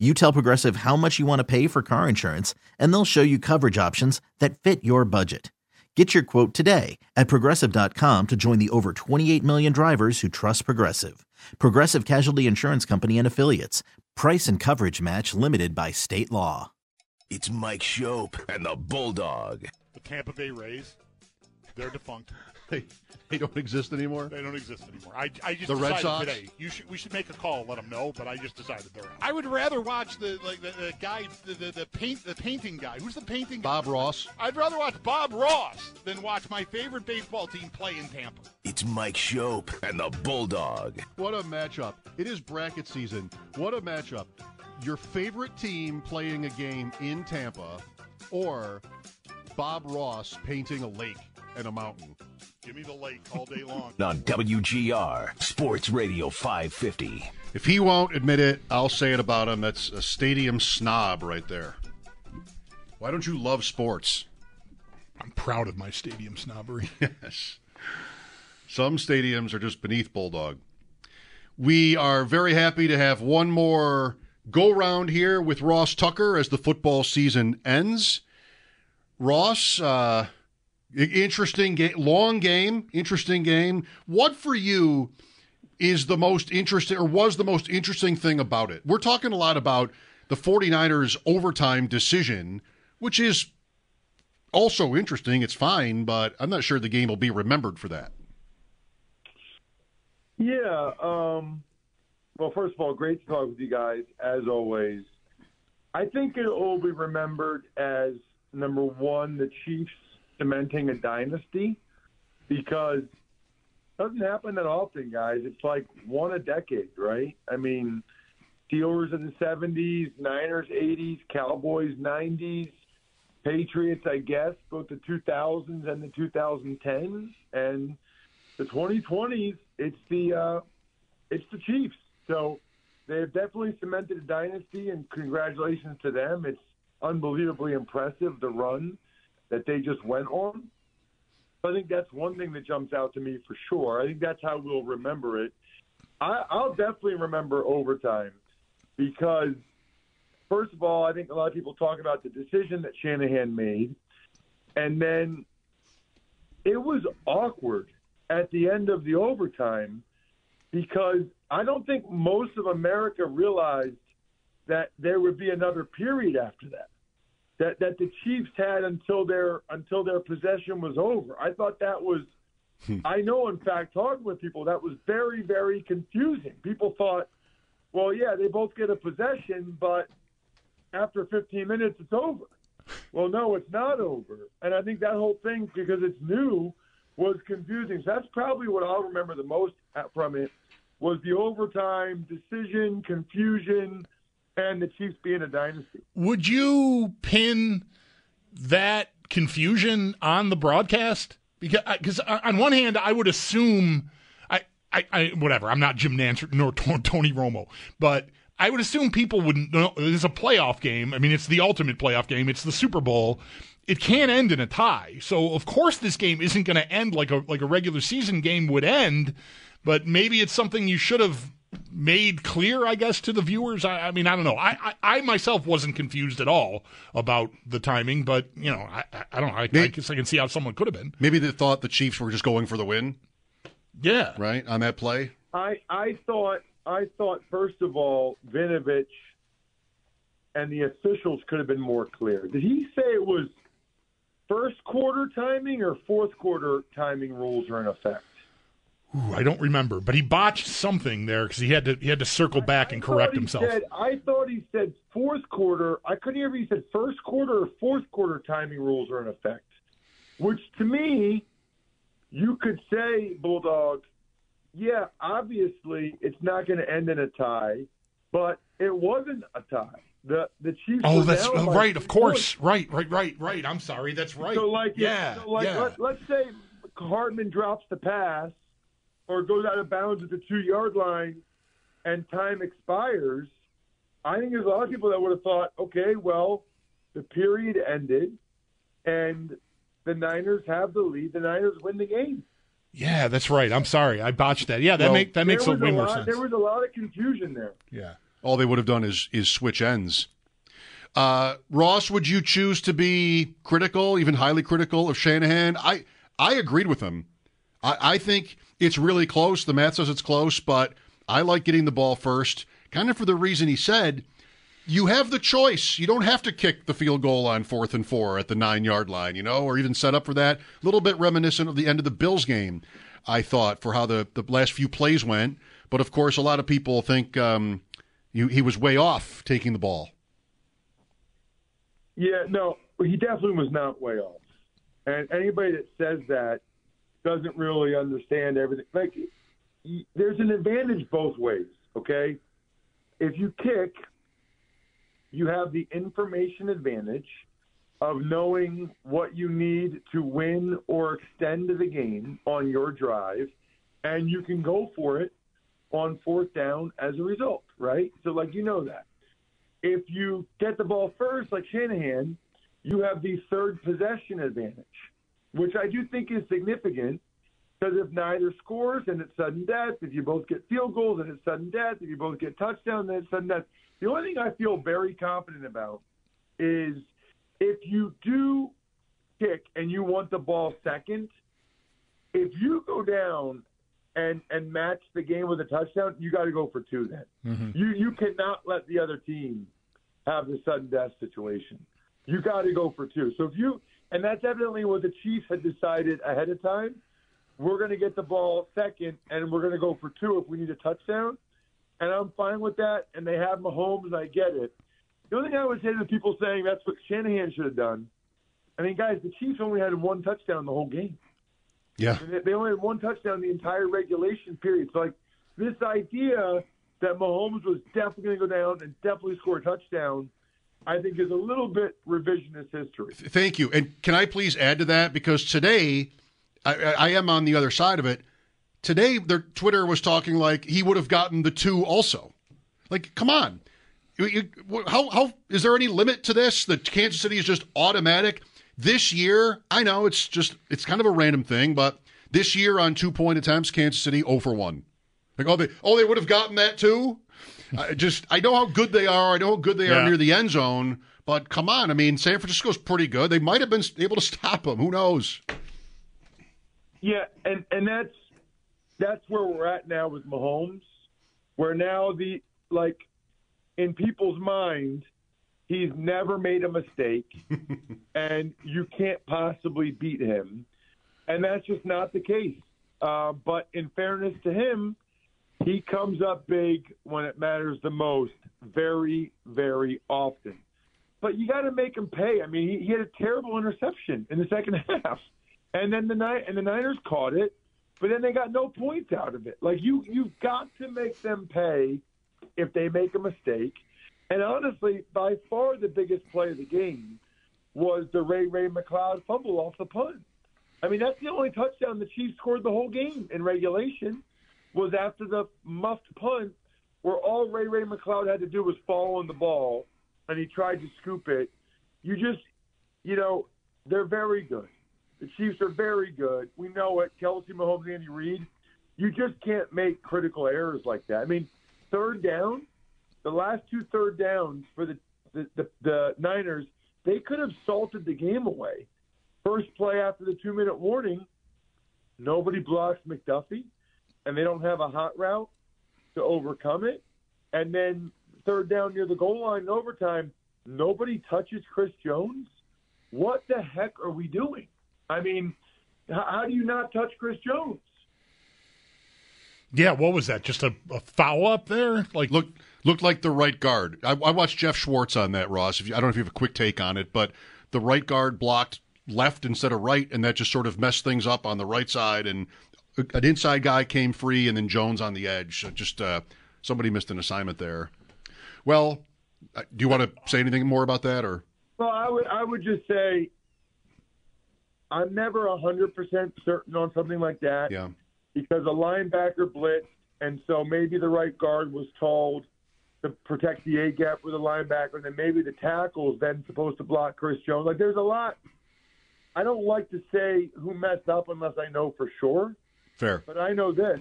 You tell Progressive how much you want to pay for car insurance, and they'll show you coverage options that fit your budget. Get your quote today at progressive.com to join the over 28 million drivers who trust Progressive. Progressive Casualty Insurance Company and Affiliates. Price and coverage match limited by state law. It's Mike Schopp and the Bulldog. The Tampa Bay Rays, they're defunct. They, they don't exist anymore. They don't exist anymore. I, I just The Red decided Sox? today. You should we should make a call, let them know. But I just decided they're out. I would rather watch the like the, the guy, the, the the paint, the painting guy. Who's the painting? guy? Bob Ross. I'd rather watch Bob Ross than watch my favorite baseball team play in Tampa. It's Mike Schopp and the Bulldog. What a matchup. It is bracket season. What a matchup. Your favorite team playing a game in Tampa or Bob Ross painting a lake and a mountain. Give me the lake all day long. On WGR Sports Radio 550. If he won't admit it, I'll say it about him. That's a stadium snob right there. Why don't you love sports? I'm proud of my stadium snobbery. Yes. Some stadiums are just beneath Bulldog. We are very happy to have one more go round here with Ross Tucker as the football season ends. Ross, uh, i- interesting game, long game, interesting game. What for you is the most interesting or was the most interesting thing about it? We're talking a lot about the 49ers overtime decision, which is also interesting. It's fine, but I'm not sure the game will be remembered for that. Yeah. Um, well, first of all, great to talk with you guys as always. I think it will be remembered as number one, the Chiefs cementing a dynasty because it doesn't happen that often, guys. It's like one a decade, right? I mean, Steelers in the 70s, Niners 80s, Cowboys 90s, Patriots, I guess, both the 2000s and the 2010s, and the 2020s. It's the uh, it's the Chiefs. So they've definitely cemented a dynasty, and congratulations to them. It's unbelievably impressive the run that they just went on. I think that's one thing that jumps out to me for sure. I think that's how we'll remember it. I, I'll definitely remember overtime because, first of all, I think a lot of people talk about the decision that Shanahan made, and then it was awkward at the end of the overtime because I don't think most of America realized that there would be another period after that. That that the Chiefs had until their until their possession was over. I thought that was hmm. I know in fact talking with people that was very, very confusing. People thought, well, yeah, they both get a possession, but after 15 minutes it's over. Well, no, it's not over. And I think that whole thing, because it's new, was confusing. So that's probably what I'll remember the most from it was the overtime decision, confusion, and the Chiefs being a dynasty. Would you pin that confusion on the broadcast? Because uh, because uh, on one hand, I would assume I, I, I whatever. I'm not Jim Nantz nor Tony Romo, but I would assume people wouldn't know. It's a playoff game. I mean, it's the ultimate playoff game. It's the Super Bowl. It can't end in a tie. So of course this game isn't going to end like a like a regular season game would end. But maybe it's something you should have made clear, I guess, to the viewers. I, I mean, I don't know. I, I, I myself wasn't confused at all about the timing, but you know, I, I, I don't know. I, I guess I can see how someone could have been. Maybe they thought the Chiefs were just going for the win, Yeah. right, on that play. I I thought I thought first of all Vinovich and the officials could have been more clear. Did he say it was first quarter timing or fourth quarter timing rules are in effect? Ooh, I don't remember, but he botched something there because he had to he had to circle back and correct himself. Said, I thought he said fourth quarter. I couldn't hear if he said first quarter or fourth quarter timing rules are in effect, which to me, you could say, Bulldog, yeah, obviously it's not going to end in a tie, but it wasn't a tie. the the Chiefs. Oh, that's uh, right. Of course. points. Right. Right. Right. Right. I'm sorry. That's right. So like, yeah. so like yeah. let, let's say Hardman drops the pass or goes out of bounds at the two yard line, and time expires. I think there's a lot of people that would have thought, okay, well, the period ended, and the Niners have the lead. The Niners win the game. yeah, that's right. I'm sorry. I botched that. Yeah, that Well, make that makes a there way more sense. There was a lot of confusion there. yeah. All they would have done is is switch ends. Uh, Ross, would you choose to be critical, even highly critical of Shanahan? I I agreed with him. I, I think it's really close. The math says it's close, but I like getting the ball first, kind of for the reason he said. You have the choice. You don't have to kick the field goal on fourth and four at the nine yard line, you know, or even set up for that. A little bit reminiscent of the end of the Bills game, I thought, for how the, the last few plays went. But of course, a lot of people think um, you, he was way off taking the ball. Yeah, no, he definitely was not way off. And anybody that says that doesn't really understand everything. Like, there's an advantage both ways, okay? If you kick, you have the information advantage of knowing what you need to win or extend the game on your drive, and you can go for it on fourth down as a result, right? So, like, you know that if you get the ball first, like Shanahan, you have the third possession advantage, which I do think is significant because if neither scores, then it's sudden death. If you both get field goals, then it's sudden death. If you both get touchdowns, then it's sudden death. The only thing I feel very confident about is if you do kick and you want the ball second, if you go down and and match the game with a touchdown, you got to go for two then. Mm-hmm. You you cannot let the other team have the sudden death situation. You got to go for two. So if you and that's evidently what the Chiefs had decided ahead of time. We're going to get the ball second, and we're going to go for two if we need a touchdown. And I'm fine with that. And they have Mahomes, and I get it. The only thing I would say to the people saying that's what Shanahan should have done. I mean, guys, the Chiefs only had one touchdown the whole game. Yeah. And they- They only had one touchdown the entire regulation period. So, like, this idea that Mahomes was definitely going to go down and definitely score a touchdown, I think is a little bit revisionist history. Thank you. And can I please add to that? Because today, I, I am on the other side of it. Today, their Twitter was talking like he would have gotten the two also. Like, come on. You- you- how, how is there any limit to this? That Kansas City is just automatic this year? I know it's just it's kind of a random thing, but this year on two point attempts, Kansas City 0 for one. Like, oh, they oh they would have gotten that too. I just I know how good they are. I know how good they are near the end zone. But come on, I mean, San Francisco's pretty good. They might have been able to stop them. Who knows? Yeah, and and that's that's where we're at now with Mahomes, where now the like in people's mind, he's never made a mistake, and you can't possibly beat him, and that's just not the case. Uh, but in fairness to him, he comes up big when it matters the most, very very often. But you got to make him pay. I mean, he, he had a terrible interception in the second half and then the Ni- and the Niners caught it, but then they got no points out of it. Like you, you've got to make them pay if they make a mistake. And honestly, by far the biggest play of the game was the Ray Ray McCloud fumble off the punt. I mean, that's the only touchdown the Chiefs scored the whole game in regulation was after the muffed punt, where all Ray Ray McCloud had to do was fall on the ball, and he tried to scoop it. You just, you know, they're very good. The Chiefs are very good. We know it. Kelce Mahomes, Andy Reid. You just can't make critical errors like that. I mean, third down, the last two third downs for the the, the, the Niners, they could have salted the game away. First play after the two minute warning, nobody blocks McDuffie, and they don't have a hot route to overcome it. And then third down near the goal line in overtime, nobody touches Chris Jones. What the heck are we doing? I mean, how do you not touch Chris Jones? Yeah, what was that? Just a, a foul up there? Like, Look, looked like the right guard. I, I watched Geoff Schwartz on that, Ross. If you, I don't know if you have a quick take on it, but the right guard blocked left instead of right, and that just sort of messed things up on the right side. And an inside guy came free, and then Jones on the edge. So just uh, somebody missed an assignment there. Well, Uh, do you want to say anything more about that, or? Well, I would I would just say I'm never hundred percent certain on something like that. Yeah. Because a linebacker blitzed, and so maybe the right guard was told to protect the A gap with the linebacker, and then maybe the tackle is then supposed to block Chris Jones. Like there's a lot. I don't like to say who messed up unless I know for sure, Fair. but I know this: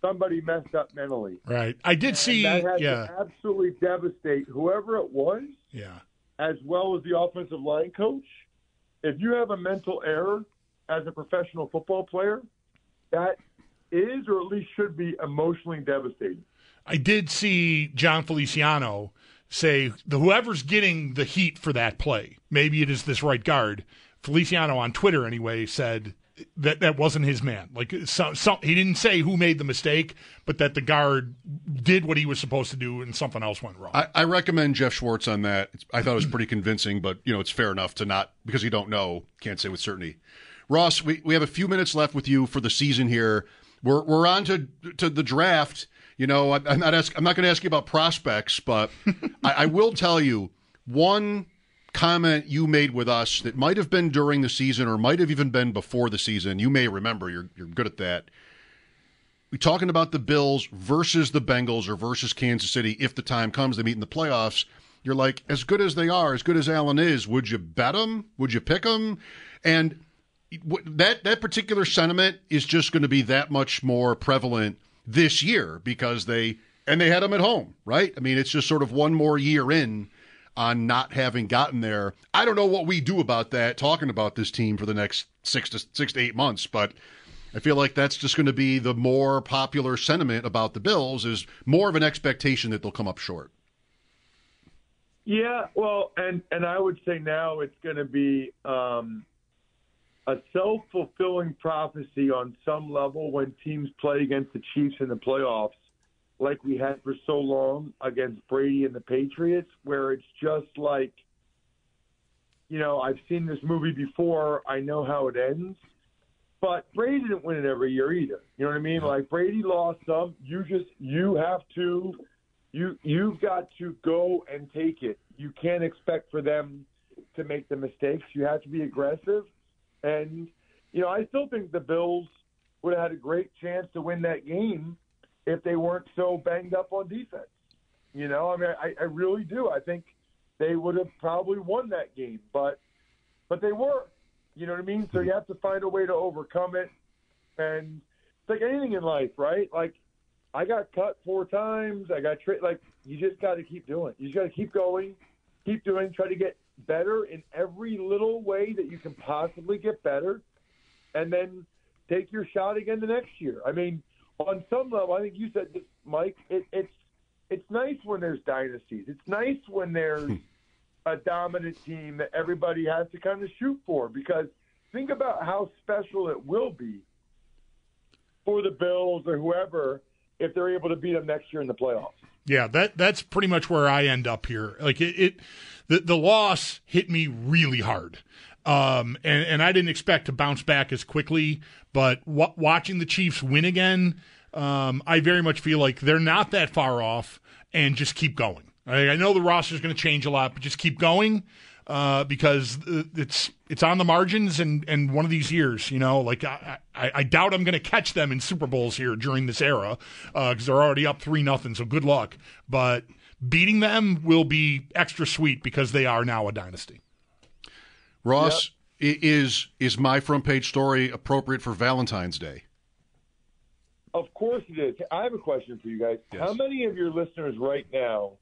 somebody messed up mentally. Right. I did see. and that has Yeah. to absolutely devastate whoever it was Yeah. as well as the offensive line coach. If you have a mental error as a professional football player, that is or at least should be emotionally devastating. I did see Jon Feliciano say the whoever's getting the heat for that play, maybe it is this right guard. Feliciano on Twitter anyway said that that wasn't his man. Like so, so, he didn't say who made the mistake, but that the guard did what he was supposed to do and something else went wrong. I, I recommend Geoff Schwartz on that. It's, I thought it was pretty convincing, but you know it's fair enough to not because you don't know, can't say with certainty. Ross, we, we have a few minutes left with you for the season here. We're we're on to to the draft. You know, I, I'm not ask, I'm not going to ask you about prospects, but I, I will tell you one comment you made with us that might have been during the season or might have even been before the season. You may remember. You're you're good at that We're talking about the Bills versus the Bengals or versus Kansas City if the time comes they meet in the playoffs. You're like, as good as they are, as good as Allen is, would you bet them? Would you pick them? And that that particular sentiment is just going to be that much more prevalent this year because they and they had them at home, right? I mean, it's just sort of one more year in on not having gotten there. I don't know what we do about that, talking about this team for the next six to six to eight months, but I feel like that's just going to be the more popular sentiment about the Bills is more of an expectation that they'll come up short. Yeah, well, and and I would say now it's going to be um, a self fulfilling prophecy on some level when teams play against the Chiefs in the playoffs, like we had for so long against Brady and the Patriots, where it's just like, you know, I've seen this movie before. I know how it ends. But Brady didn't win it every year either. You know what I mean? Like Brady lost some. You just you have to you you've got to go and take it. You can't expect for them to make the mistakes. You have to be aggressive. And you know, I still think the Bills would have had a great chance to win that game if they weren't so banged up on defense. You know, I mean, I, I really do. I think they would have probably won that game, but but they were. You know what I mean? So you have to find a way to overcome it. And it's like anything in life, right? Like I got cut four times. I got tra- like you just got to keep doing. You just got to keep going, keep doing. Try to get better in every little way that you can possibly get better, and then take your shot again the next year. I mean, on some level, I think you said this, Mike. It, it's it's nice when there's dynasties. It's nice when there's hmm. a dominant team that everybody has to kind of shoot for because think about how special it will be for the Bills or whoever if they're able to beat them next year in the playoffs. Yeah, that that's pretty much where I end up here. Like it, it the the loss hit me really hard. Um, and, and I didn't expect to bounce back as quickly, but w- watching the Chiefs win again, um, I very much feel like they're not that far off and just keep going. I, I know the roster is going to change a lot, but just keep going uh, because it's it's on the margins. And, and one of these years, you know, like I, I, I doubt I'm going to catch them in Super Bowls here during this era because they're already up three nothing. So good luck. But beating them will be extra sweet because they are now a dynasty. Ross, i- is is my front page story appropriate for Valentine's Day? Of course it is. I have a question for you guys. Yes. How many of your listeners right now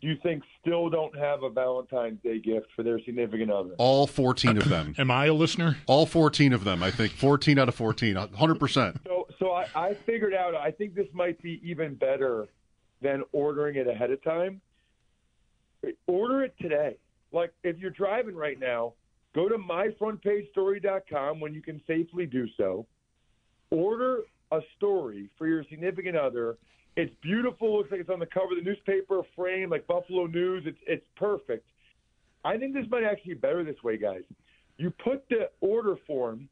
do you think still don't have a Valentine's Day gift for their significant other? All 14 of them. Am I a listener? All 14 of them. I think 14 out of 14. 100%. So, so I, I figured out. I think this might be even better than ordering it ahead of time. Order it today. Like if you're driving right now, go to myfrontpagestory.com when you can safely do so. Order a story for your significant other. It's beautiful. Looks like it's on the cover of the newspaper frame, like Buffalo News. It's it's perfect. I think this might actually be better this way, guys. You put the order form,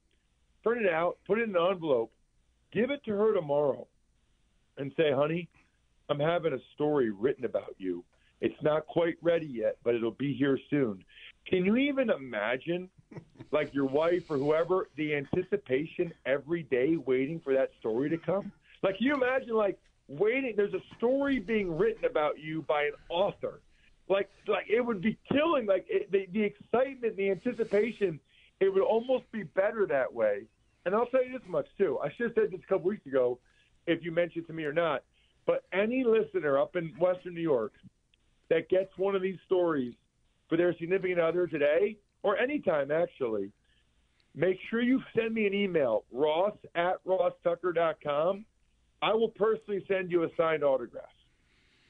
print it out, put it in an envelope, give it to her tomorrow, and say, "Honey, I'm having a story written about you." It's not quite ready yet, but it'll be here soon. Can you even imagine, like your wife or whoever, the anticipation every day waiting for that story to come? Like, can you imagine, like, waiting? There's a story being written about you by an author. Like, like it would be killing. Like it, the the excitement, the anticipation, it would almost be better that way. And I'll tell you this much too. I should have said this a couple weeks ago, if you mentioned to me or not. But any listener up in Western New York that gets one of these stories for their significant other today or anytime actually, make sure you send me an email, ross at rosstucker.com. I will personally send you a signed autograph.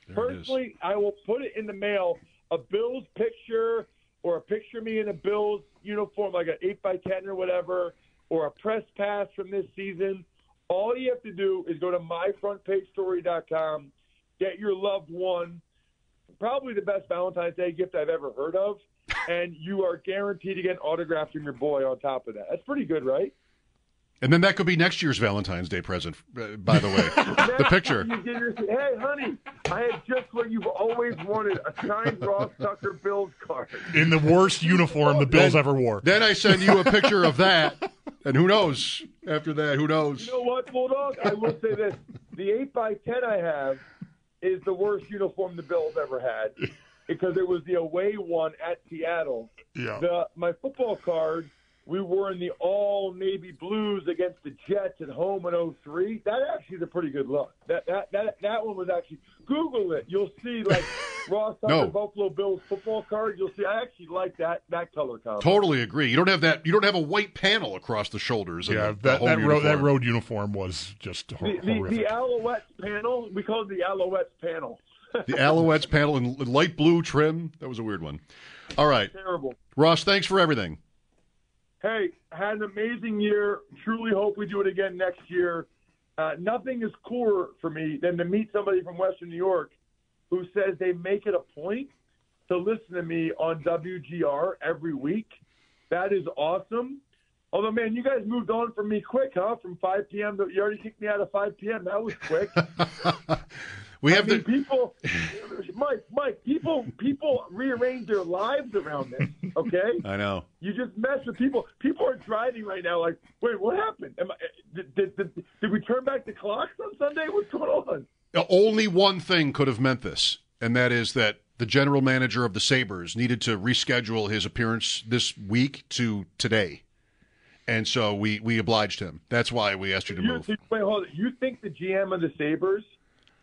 There. Personally, I will put it in the mail, a Bills picture or a picture of me in a Bills uniform, like an 8 by 10 or whatever, or a press pass from this season. All you have to do is go to myfrontpagestory.com, get your loved one, probably the best Valentine's Day gift I've ever heard of, and you are guaranteed to get an autograph from your boy on top of that. That's pretty good, right? And then that could be next year's Valentine's Day present, uh, by the way. the picture. You get your, hey, honey, I have just what you've always wanted a signed Ross Tucker Bills card. In the worst uniform the Bills ever wore. Then I send you a picture of that, and who knows? After that, who knows? You know what, Bulldog? I will say this: the eight by ten I have is the worst uniform the Bills ever had because it was the away one at Seattle. Yeah. The my football card we wore in the all navy blues against the Jets at home in 03. That actually is a pretty good look. That that that that one was actually Google it. You'll see like Ross Tucker No. Buffalo Bills football card. You'll see. I actually like that that color combo. Totally agree. You don't have that. You don't have a white panel across the shoulders. Yeah, the, the that, home that, road, that uniform. road uniform was just hor- The, the, horrific. the Alouettes panel, we call it the Alouettes panel. The Alouettes panel in light blue trim. That was a weird one. All right, Terrible. Ross. Thanks for everything. Hey, had an amazing year. Truly hope we do it again next year. Uh, nothing is cooler for me than to meet somebody from Western New York who says they make it a point to listen to me on WGR every week. That is awesome. Although, man, you guys moved on from me quick, huh? From 5 p.m. to you already kicked me out of 5 p.m. That was quick. We I have mean, the. people, Mike, Mike, people, people rearrange their lives around this. Okay, I know. you just mess with people. People are driving right now, like, wait, what happened? Am I, did, did, did, did we turn back the clocks on Sunday? What's going on? Only one thing could have meant this, and that is that the general manager of the Sabres needed to reschedule his appearance this week to today. And so we, we obliged him. That's why we asked you to You, move. wait, hold on. You think the GM of the Sabres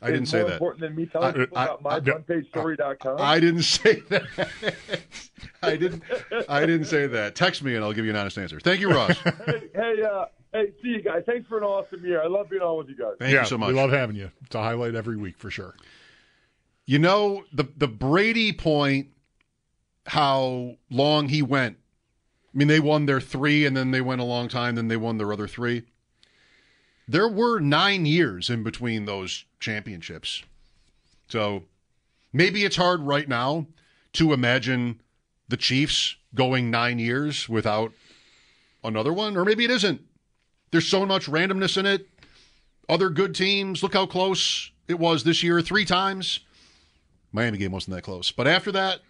I didn't is say more that. important than me telling I- people I- about I- myfrontpagestory.com? I didn't say that. I didn't. I didn't say that. Text me and I'll give you an honest answer. Thank you, Ross. hey, hey, uh, hey, see you guys. Thanks for an awesome year. I love being on with you guys. Thank yeah, you so much. we love having you. It's a highlight every week for sure. You know the the Brady point, how long he went. I mean, they won their three, and then they went a long time. Then they won their other three. There were nine years in between those championships, so maybe it's hard right now to imagine the Chiefs going nine years without another one, or maybe it isn't. There's so much randomness in it. Other good teams. Look how close it was this year, three times. Miami game wasn't that close. But after that,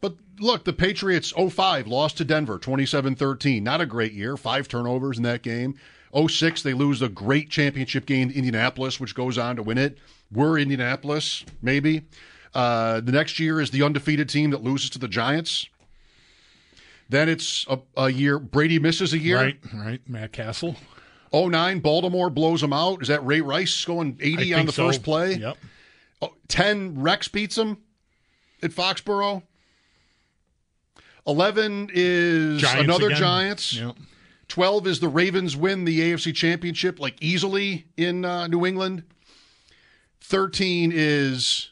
but look, the Patriots 05 lost to Denver 27-13. Not a great year. Five turnovers in that game. 06 they lose a great championship game to Indianapolis, which goes on to win it. We're Indianapolis, maybe. Uh, the next year is the undefeated team that loses to the Giants. Then it's a, a year Brady misses a year. Right, right. Matt Cassel. 09 Baltimore blows them out. Is that Ray Rice going 80 on the so. first play? Yep. Oh, 10 Rex beats them at Foxborough. 11 is Giants another again. Giants. Yep. 12 is the Ravens win the AFC Championship like easily in uh, New England. 13 is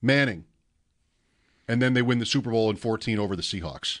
Manning. And then they win the Super Bowl in 14 over the Seahawks,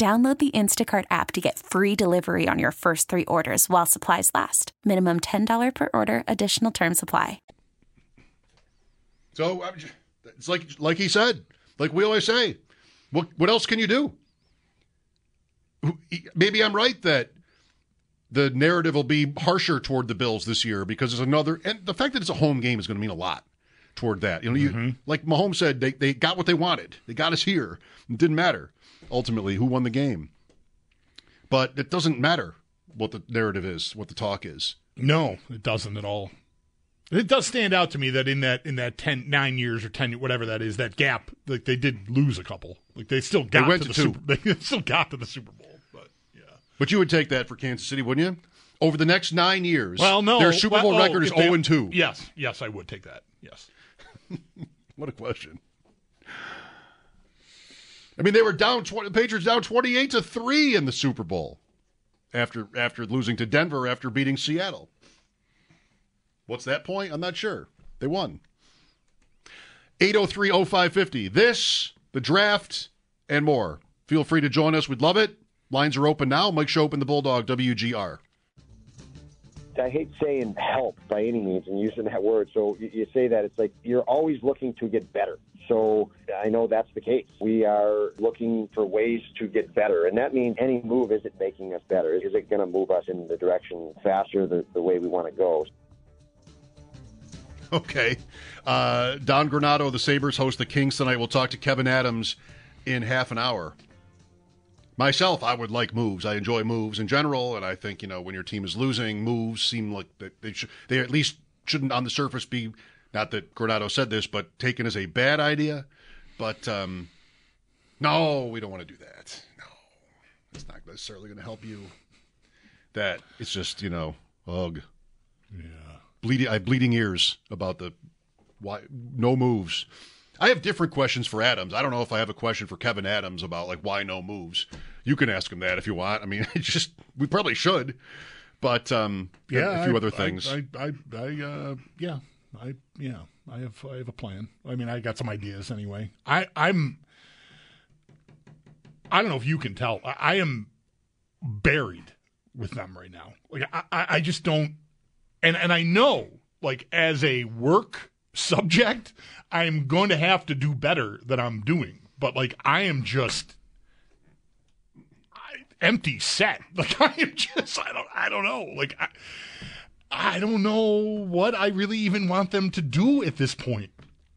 Download the Instacart app to get free delivery on your first three orders while supplies last. Minimum $10 per order, additional term supply. So uh, it's like like he said, like we always say, what what else can you do? Maybe I'm right that the narrative will be harsher toward the Bills this year because it's another, and the fact that it's a home game is going to mean a lot toward that. You know, you, mm-hmm. like Mahomes said, they they got what they wanted. They got us here. It didn't matter ultimately who won the game, but it doesn't matter what the narrative is, what the talk is. No, it doesn't at all. It does stand out to me that in that in that 10, nine years or ten whatever that is that gap, like they did lose a couple. Like they still got went to to the two. Super. They still got to the Super Bowl. But yeah. But you would take that for Kansas City, wouldn't you? Over the next nine years, Well, no, their Super Bowl well, oh, record is they- zero and two. Yes, yes, I would take that. Yes. What a question. I mean, they were down. 20, the Patriots down twenty-eight to three in the Super Bowl after after losing to Denver after beating Seattle. What's that point? I'm not sure. They won. 803-0550. This, the draft, and more. Feel free to join us. We'd love it. Lines are open now. Mike Schopp and the Bulldog, WGR. I hate saying help by any means and using that word. So you say that it's like you're always looking to get better. So I know that's the case. We are looking for ways to get better, and that means any move isn't making us better. Is it going to move us in the direction faster, the, the way we want to go? Okay. Uh, Don Granato, the Sabres host the Kings tonight. We'll talk to Kevyn Adams in half an hour. Myself, I would like moves. I enjoy moves in general, and I think you know when your team is losing, moves seem like that they should they at least shouldn't on the surface be not that Granato said this, but taken as a bad idea. But um, no, we don't want to do that. No, it's not necessarily going to help you. That it's just you know, ugh Yeah. bleeding I have bleeding ears about the why no moves. I have different questions for Adams. I don't know if I have a question for Kevyn Adams about like why no moves. You can ask him that if you want. I mean, it's just we probably should, but um, Yeah, a few I- other things. I, I, I, I uh, yeah, I, yeah, I have, I have a plan. I mean, I got some ideas anyway. I, I'm, I don't know if you can tell. I, I am buried with them right now. Like, I, I, just don't, and and I know, like, as a work subject, I'm going to have to do better than I'm doing. But like, I am just empty set. Like, I am just, I don't, I don't know. Like, I, I don't know what I really even want them to do at this point.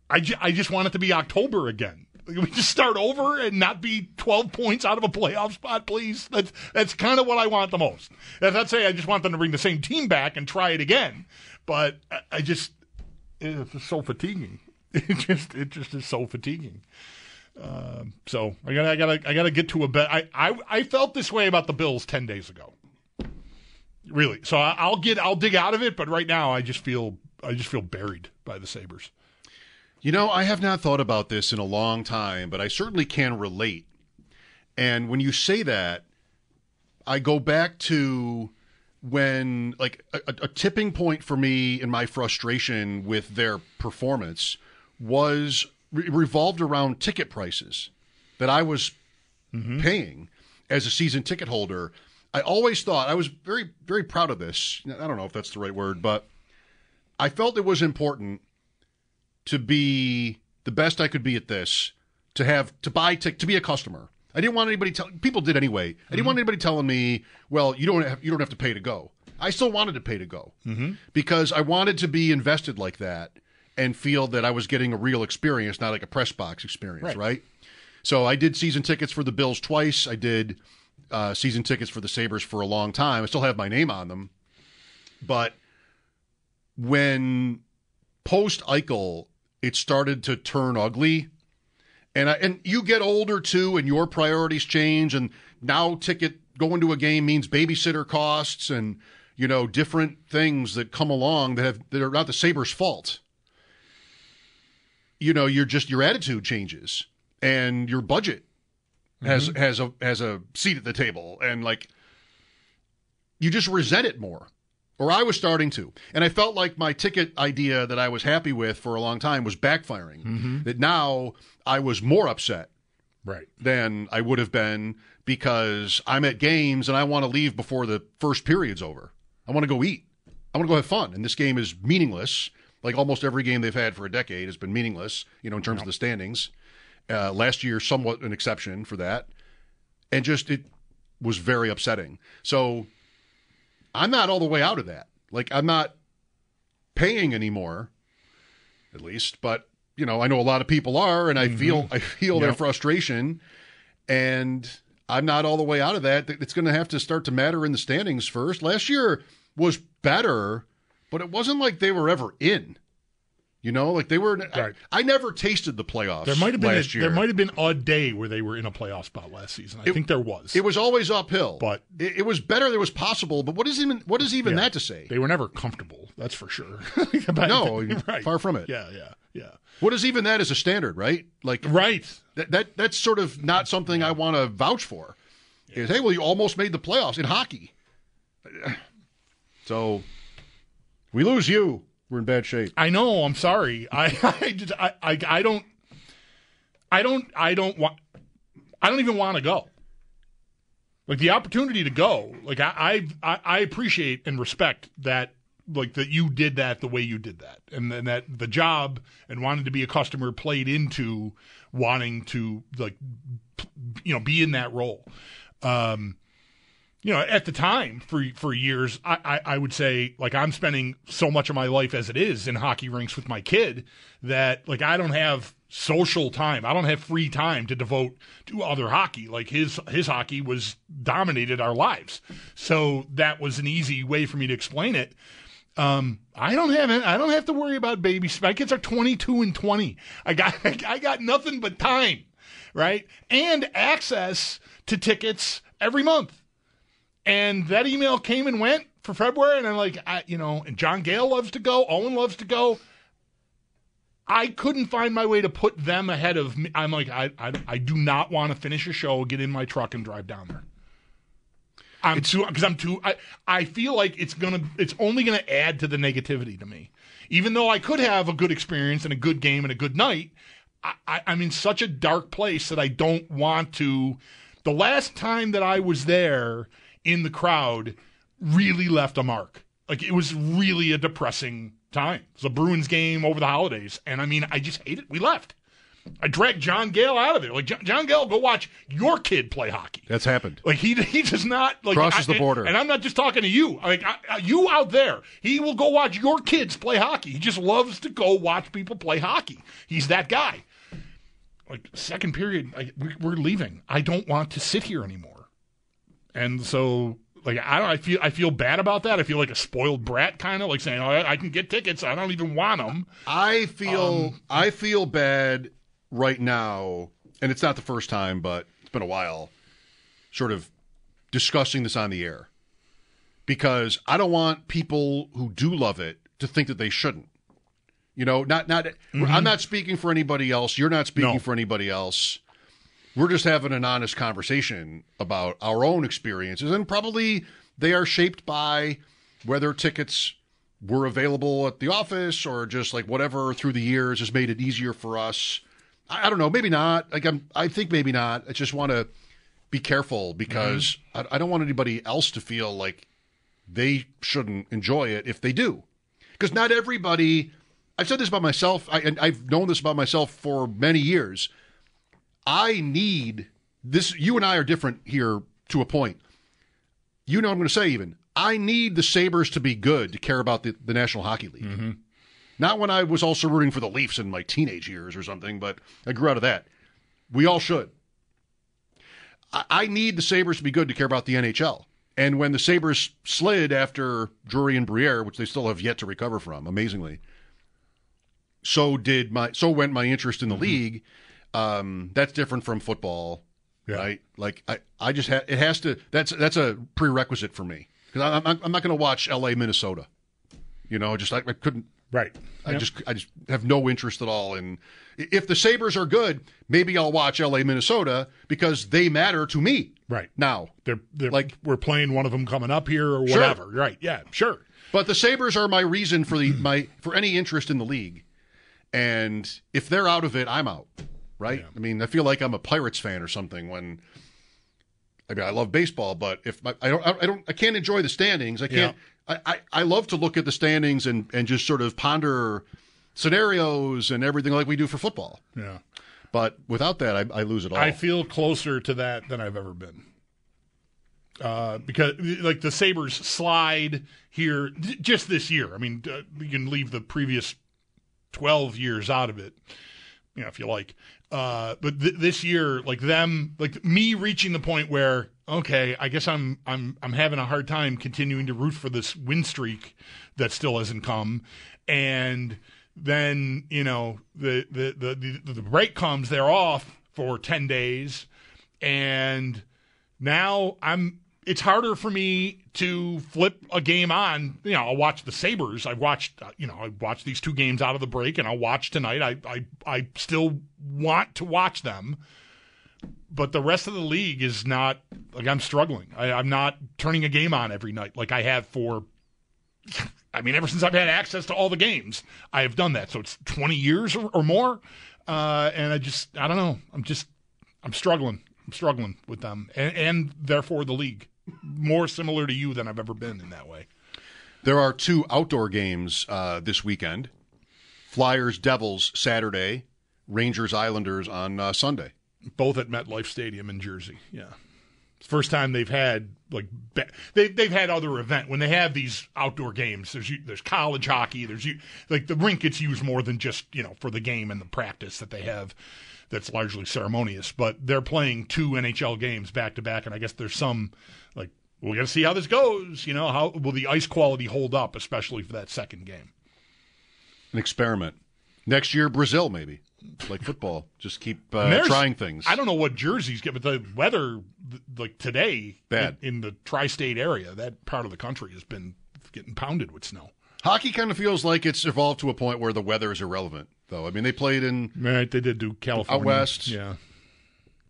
I, ju- I just want it to be October again. We just start over and not be 12 points out of a playoff spot, please. That's that's kind of what I want the most. That's not saying I just want them to bring the same team back and try it again, but I, I just it's so fatiguing. It just it just is so fatiguing. Um, so I gotta I gotta I gotta get to a bet. I, I I felt this way about the Bills 10 days ago. Really. So I'll get I'll dig out of it, but right now I just feel I just feel buried by the Sabres. You know, I have not thought about this in a long time, but I certainly can relate. And when you say that, I go back to when, like, a, a tipping point for me in my frustration with their performance was re- revolved around ticket prices that I was mm-hmm. paying as a season ticket holder. I always thought I was very, very proud of this. I don't know if that's the right word, but I felt it was important to be the best I could be at this, to have to buy to, to be a customer. I didn't want anybody tell people did anyway. I didn't want mm-hmm. anybody telling me, well, you don't have you don't have to pay to go. I still wanted to pay to go mm-hmm. because I wanted to be invested like that and feel that I was getting a real experience, not like a press box experience, Right. right? So I did season tickets for the Bills twice. I did uh, season tickets for the Sabres for a long time. I still have my name on them. But when post Eichel, it started to turn ugly. And I, and you get older too, and your priorities change. And now ticket going to a game means babysitter costs and you know different things that come along that have that are not the Sabres' fault. You know, you're just your attitude changes and your budget has mm-hmm. has a has a seat at the table and like you just resent it more. Or i was starting to. And i felt like my ticket idea that i was happy with for a long time was backfiring. Mm-hmm. That now i was more upset Right. than i would have been because i'm at games and i want to leave before the first period's over. I want to go eat. I want to go have fun. And this game is meaningless. Like almost every game they've had for a decade has been meaningless you know in terms of the standings uh, last year, somewhat an exception for that, and just it was very upsetting. So I'm not all the way out of that. Like I'm not paying anymore, at least. But you know, I know a lot of people are, and I feel I feel their frustration, and I'm not all the way out of that. It's going to have to start to matter in the standings first. Last year was better, but it wasn't like they were ever in. You know, like they were. Right. I, I never tasted the playoffs. There might have been a, year. there might have been a day where they were in a playoff spot last season. I think there was. It was always uphill, But- it, it was better. than It was possible, but what is even what is even Yeah. that to say? They were never comfortable. That's for sure. No, right. far from it. Yeah, yeah, yeah. What is even that as a standard, right? Like Right. that, that that's sort of not something I want to vouch for. Is hey, well, you almost made the playoffs in hockey, so we lose you. We're in bad shape. I know. I'm sorry. I, I just, I, I, I don't, I don't, I don't want, I don't even want to go. Like the opportunity to go, like I, I, I appreciate and respect that, like that you did that the way you did that, and then that the job and wanting to be a customer played into wanting to like, you know, be in that role. Um, you know, at the time for for years, I, I, I would say like I'm spending so much of my life as it is in hockey rinks with my kid that like I don't have social time. I don't have free time to devote to other hockey. Like his his hockey was dominated our lives, so that was an easy way for me to explain it. Um, I don't have. I don't have to worry about babies. My kids are 22 and 20. I got I got nothing but time, right? And access to tickets every month. And that email came and went for February, and I'm like, I, you know, and John Gale loves to go, Owen loves to go. I couldn't find my way to put them ahead of me. I'm like, I, I, I do not want to finish a show, get in my truck, and drive down there. I'm too because I'm too. I, I feel like it's gonna. It's only gonna add to the negativity to me. Even though I could have a good experience and a good game and a good night, I, I, I'm in such a dark place that I don't want to. The last time that I was there in the crowd really left a mark. Like it was really a depressing time. It was a Bruins game over the holidays, and I mean, I just hate it. We left. I dragged John Gale out of there. Like John, John Gale, go watch your kid play hockey. That's happened. Like he he does not like Crosses I- the border. and I'm not just talking to you. Like I, I- you out there, he will go watch your kids play hockey. He just loves to go watch people play hockey. He's that guy. Like second period, I, we, we're leaving. I don't want to sit here anymore. And so, like I don't. I feel I feel bad about that. I feel like a spoiled brat, kind of like saying, "Oh, I, I can get tickets. I don't even want them." I feel Um, I feel bad right now, and it's not the first time, but it's been a while. Sort of discussing this on the air because I don't want people who do love it to think that they shouldn't. You know, not not. I'm not speaking for anybody else. You're not speaking No. for anybody else. We're just having an honest conversation about our own experiences, and probably they are shaped by whether tickets were available at the office or just like whatever through the years has made it easier for us. I, I don't know, maybe not. Like I'm, I think maybe not. I just want to be careful because mm-hmm. I, I don't want anybody else to feel like they shouldn't enjoy it if they do. Because not everybody, I've said this about myself, I, and I've known this about myself for many years. I need this. You and I are different here to a point. You know, what I'm going to say even. I need the Sabres to be good to care about the, the National Hockey League. Mm-hmm. Not when I was also rooting for the Leafs in my teenage years or something, but I grew out of that. We all should. I, I need the Sabres to be good to care about the NHL. And when the Sabres slid after Drury and Briere, which they still have yet to recover from, amazingly, so did my so went my interest in the mm-hmm. league. Um, that's different from football, Yeah. right? Like I, I just ha- it has to. That's that's a prerequisite for me because I'm I'm not going to watch L.A. Minnesota. You know, just I, I couldn't. Right. I Yep. just I just have no interest at all in. If the Sabres are good, maybe I'll watch L.A. Minnesota because they matter to me Right. now. They're, they're Like- we're playing one of them coming up here or Sure. whatever. Right. Yeah. Sure. But the Sabres are my reason for the my for any interest in the league. And if they're out of it, I'm out. Right? I mean, I feel like I'm a Pirates fan or something when I mean, I love baseball, but if my, I don't I don't I can't enjoy the standings. I can't I, I, I love to look at the standings and, and just sort of ponder scenarios and everything like we do for football. Yeah. But without that, I, I lose it all. I feel closer to that than I've ever been. Uh, because like the Sabres slide here just this year. I mean, uh, you can leave the previous 12 years out of it, you know, if you like. Uh, but th- this year, like them, like me reaching the point where, okay, I guess I'm, I'm, I'm having a hard time continuing to root for this win streak that still hasn't come. And then, you know, the, the, the, the, the break comes, they're off for 10 days. And now I'm it's harder for me to flip a game on. You know, I'll watch the Sabres. I've watched, uh, you know, I watched these two games out of the break, and I'll watch tonight. I, I, I still want to watch them, but the rest of the league is not like I'm struggling. I, I'm not turning a game on every night like I have for. I mean, ever since I've had access to all the games, I have done that. So it's 20 years or, or more, uh, and I just, I don't know. I'm just, I'm struggling. I'm struggling with them, and, and therefore the league more similar to you than I've ever been in that way. There are two outdoor games uh, this weekend Flyers Devils Saturday, Rangers Islanders on uh, Sunday. Both at MetLife Stadium in Jersey. Yeah, it's the first time they've had like they they've had other event when they have these outdoor games. There's there's college hockey. There's like the rink gets used more than just you know for the game and the practice that they have. That's largely ceremonious, but they're playing two NHL games back to back, and I guess there's some like we got to see how this goes. You know, how will the ice quality hold up, especially for that second game? An experiment. Next year, Brazil, maybe. Like football. Just keep uh, trying things. I don't know what jerseys get, but the weather, like today, Bad. in, in the tri-state area, that part of the country has been getting pounded with snow. Hockey kind of feels like it's evolved to a point where the weather is irrelevant, though. I mean, they played in Right, they did do California Out west. Yeah,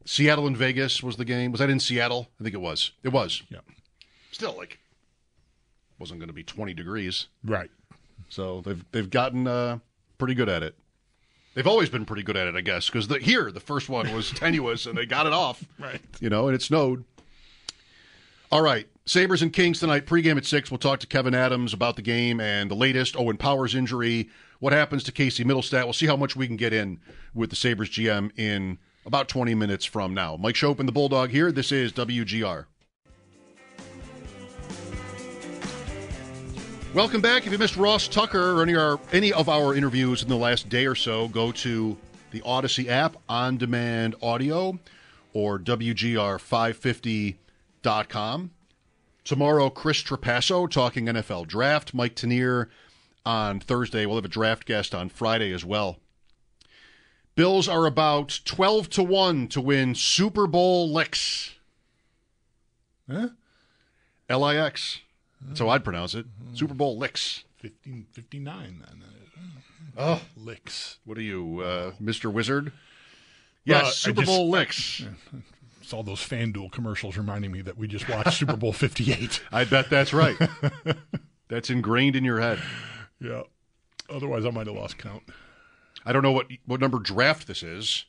Seattle and Vegas was the game. Was that in Seattle? I think it was. It was. yeah, Still, like, wasn't going to be 20 degrees. right. So they've they've gotten uh, pretty good at it. They've always been pretty good at it, I guess, because the, here the first one was tenuous and they got it off. Right. You know, and it snowed. All right, Sabres and Kings tonight. Pregame at six. We'll talk to Kevyn Adams about the game and the latest Owen Power's injury. What happens to Casey Mittelstadt? We'll see how much we can get in with the Sabres GM in about 20 minutes from now. Mike Schopp and the Bulldog here. This is WGR. Welcome back. If you missed Ross Tucker or any, our, any of our interviews in the last day or so, go to the Audacy app, on demand audio, or WGR550.com. Tomorrow, Chris Trapasso talking NFL draft. Mike Tanier on Thursday. We'll have a draft guest on Friday as well. Bills are about 12 to 1 to win Super Bowl licks. Huh? L I X. That's how I'd pronounce it. Super Bowl licks. 15, 59 then. Oh. Licks. What are you, uh, Mr. Wizard? Yes, I Super just- Bowl licks. It's all those FanDuel commercials reminding me that we just watched Super Bowl 58. I bet that's right. that's ingrained in your head. Yeah. Otherwise, I might have lost count. I don't know what what number draft this is,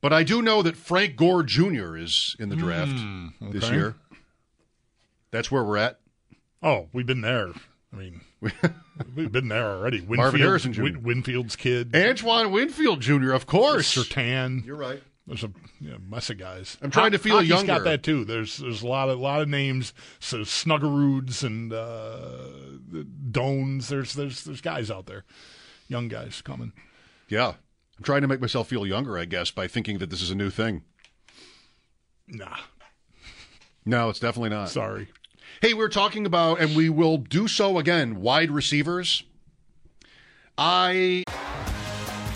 But I do know that Frank Gore Jr. is in the draft Hmm, this year. That's where we're at. Oh, we've been there. I mean, we've been there already. Winfield, Marvin Harrison Jr. Win- Winfield's kid. Antoine Winfield Jr., of course. Sertan. You're right. There's a yeah, mess of guys. I'm trying to feel Hockey's younger. got that too. There's there's a lot of lot of names. So Snuggeruds and uh, Dones. There's there's there's guys out there, young guys coming. Yeah. I'm trying to make myself feel younger, I guess, by thinking that this is a new thing. Nah, No, it's definitely not. sorry. Hey, we we're talking about, and we will do so again, wide receivers. I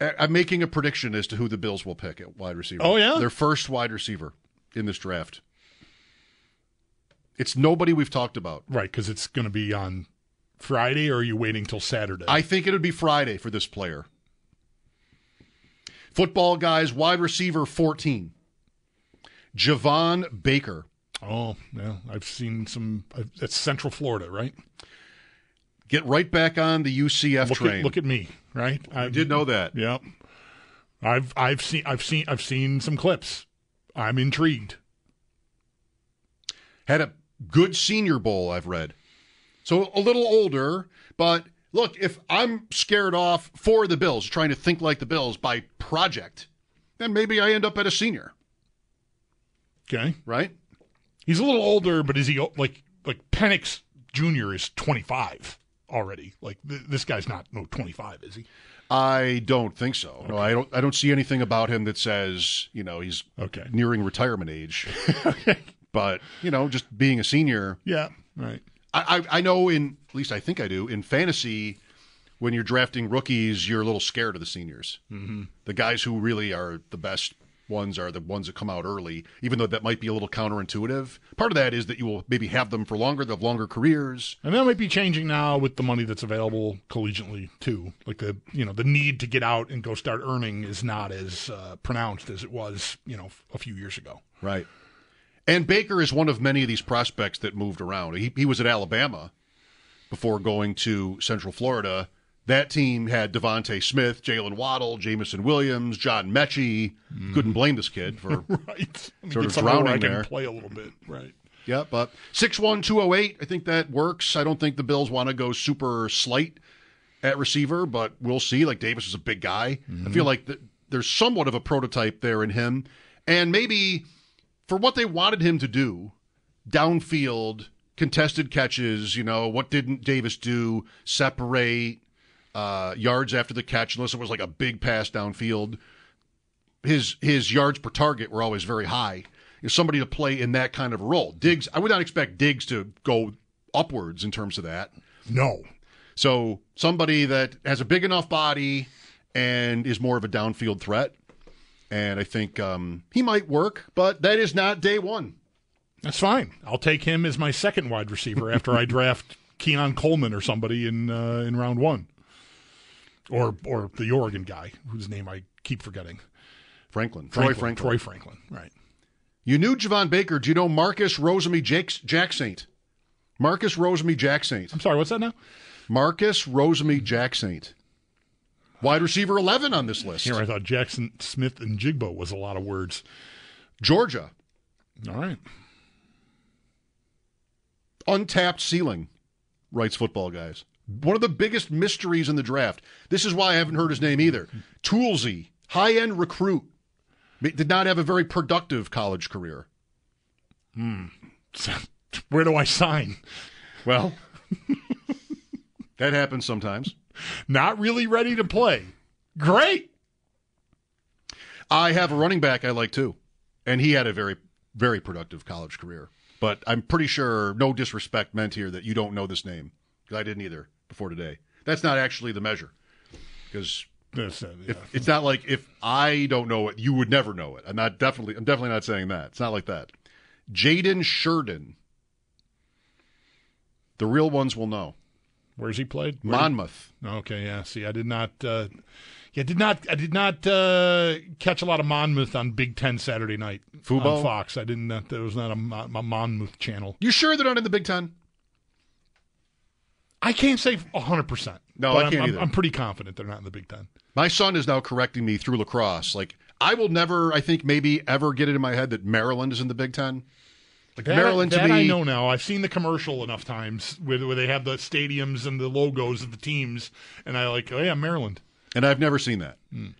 Uh, I'm making a prediction as to who the Bills will pick at wide receiver. Oh, yeah? Their first wide receiver in this draft. It's nobody we've talked about. Right, because it's going to be on Friday, or are you waiting till Saturday? I think it would be Friday for this player. Football guys, wide receiver 14. Javon Baker. oh, yeah, I've seen some. Uh, that's Central Florida, right? Get right back on the UCF Look train. at look at me, right? I did know that. Yep. I've I've seen I've seen I've seen some clips. I'm intrigued. Had a good senior bowl, I've read. So a little older, but look, if I'm scared off for the Bills, trying to think like the Bills by project, then maybe I end up at a senior, Okay. right? He's a little older, but is he like like Penix Jr. is 25 already? Like th- this guy's not no 25, is he? I don't think so. No, I don't. I don't see anything about him that says you know he's Okay. nearing retirement age. But you know, just being a senior, Yeah. Right. I, I I know in at least I think I do in fantasy. When you're drafting rookies, you're a little scared of the seniors. Mm-hmm. The guys who really are the best ones are the ones that come out early, even though that might be a little counterintuitive. Part of that is that you will maybe have them for longer, they'll have longer careers. And that might be changing now with the money that's available collegiately too. Like the you know the need to get out and go start earning is not as uh, pronounced as it was you know a few years ago. Right. And Baker is one of many of these prospects that moved around. He, he was at Alabama before going to Central Florida. That team had DeVonta Smith, Jaylen Waddle, Jameson Williams, John Metchie. Couldn't blame this kid for. Right. Sort of drowning can there. play a little bit. Right. yeah, but 6'1, 208, I think that works. I don't think the Bills want to go super slight at receiver, but we'll see. Like Davis is a big guy. I feel mm-hmm. like th- there's somewhat of a prototype there in him. And maybe for what they wanted him to do, downfield, contested catches, you know, what didn't Davis do? Separate, uh, yards after the catch, unless it was like a big pass downfield. His his yards per target were always very high. Is somebody to play in that kind of role. Diggs, I would not expect Diggs to go upwards in terms of that. No. So somebody that has a big enough body and is more of a downfield threat. And I think um, he might work, but that is not day one. That's fine. I'll take him as my second wide receiver after I draft Keon Coleman or somebody in uh, in round one, or or the Oregon guy whose name I keep forgetting. Franklin, Troy Franklin. Troy Franklin. Right. You knew Javon Baker. Do you know Marcus Rosemy Jakes, Jack Saint? Marcus Rosemy-Jacksaint. I'm sorry. What's that now? Marcus Rosemy-Jacksaint. Wide receiver 11 on this list. Here I thought Jaxon Smith-Njigba was a lot of words. Georgia. All right. Untapped ceiling, writes football guys. One of the biggest mysteries in the draft. This is why I haven't heard his name either. Toolsy, high end recruit, did not have a very productive college career. Hmm. Where do I sign? Well, that happens sometimes. Not really ready to play. Great. I have a running back I like too, and he had a very, very productive college career. But I'm pretty sure, no disrespect meant here, that you don't know this name because I didn't either before today. That's not actually the measure because yeah. If, it's not like if I don't know it, you would never know it. I'm not definitely. I'm definitely not saying that. It's not like that. Jaden Shirden. The real ones will know. Where's he played? Where Monmouth. did- okay, yeah. See, I did not. Uh, yeah, did not. I did not uh, catch a lot of Monmouth on Big Ten Saturday night Fubo? on Fox. I didn't. Uh, there was not a, a Monmouth channel. You sure they're not in the Big Ten? I can't say hundred percent. No, but I I'm, can't I'm, either. I'm pretty confident they're not in the Big Ten. My son is now correcting me through lacrosse. Like I will never, I think maybe ever get it in my head that Maryland is in the Big Ten. Like That, Maryland to that me, I know now. I've seen the commercial enough times where, where they have the stadiums and the logos of the teams, and I like, oh yeah, Maryland. and I've never seen that. Hmm.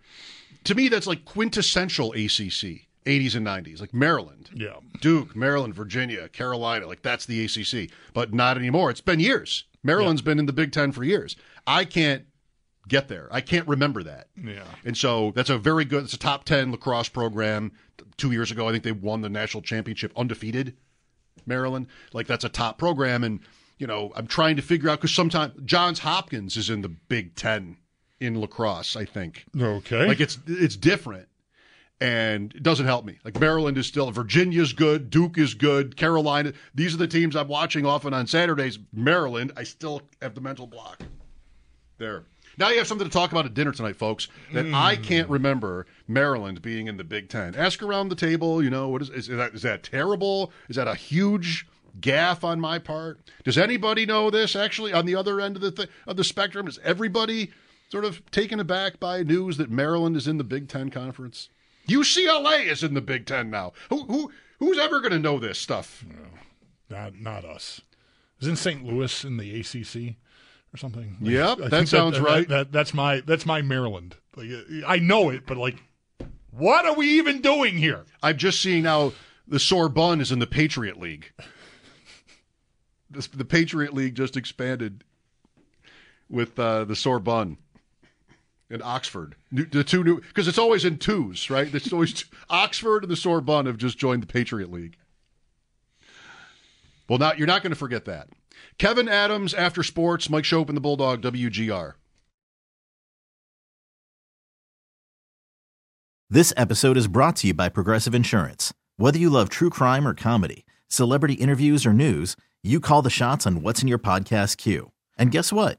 To me, that's like quintessential ACC, 80s and 90s, like Maryland, Yeah, Duke, Maryland, Virginia, Carolina. Like that's the ACC, but not anymore. It's been years. Maryland's been in the Big Ten for years. I can't get there. I can't remember that. yeah. And so that's a very good. It's a top ten lacrosse program. Two years ago, I think they won the national championship undefeated. Maryland, like that's a top program, and you know I'm trying to figure out because sometimes Johns Hopkins is in the Big Ten in lacrosse. I think Okay. like it's it's different, and it doesn't help me. Like Maryland is still Virginia's good, Duke is good, Carolina. These are the teams I'm watching often on Saturdays. Maryland, I still have the mental block. There. Now you have something to talk about at dinner tonight, folks. That hmm. I can't remember Maryland being in the Big Ten. Ask around the table. You know what is is that? Is that terrible? Is that a huge gaffe on my part? Does anybody know this? Actually, on the other end of the th- of the spectrum, is everybody sort of taken aback by news that Maryland is in the Big Ten conference? UCLA is in the Big Ten now. Who who who's ever going to know this stuff? Not not us. Isn't St. Louis in the ACC or something? Yep, I that sounds right. That, that's my that's my Maryland. Like, I know it, but like, what are we even doing here? I'm just seeing now the Sorbonne is in the Patriot League. This, the Patriot League just expanded with uh, the Sorbonne in Oxford. New, the two new because it's always in twos, right? It's always two, Oxford and the Sorbonne have just joined the Patriot League. Well, not you're not going to forget that. Kevyn Adams after sports, Mike Schopp and the Bulldog WGR. This episode is brought to you by Progressive Insurance. Whether you love true crime or comedy, celebrity interviews or news, you call the shots on what's in your podcast queue. And guess what?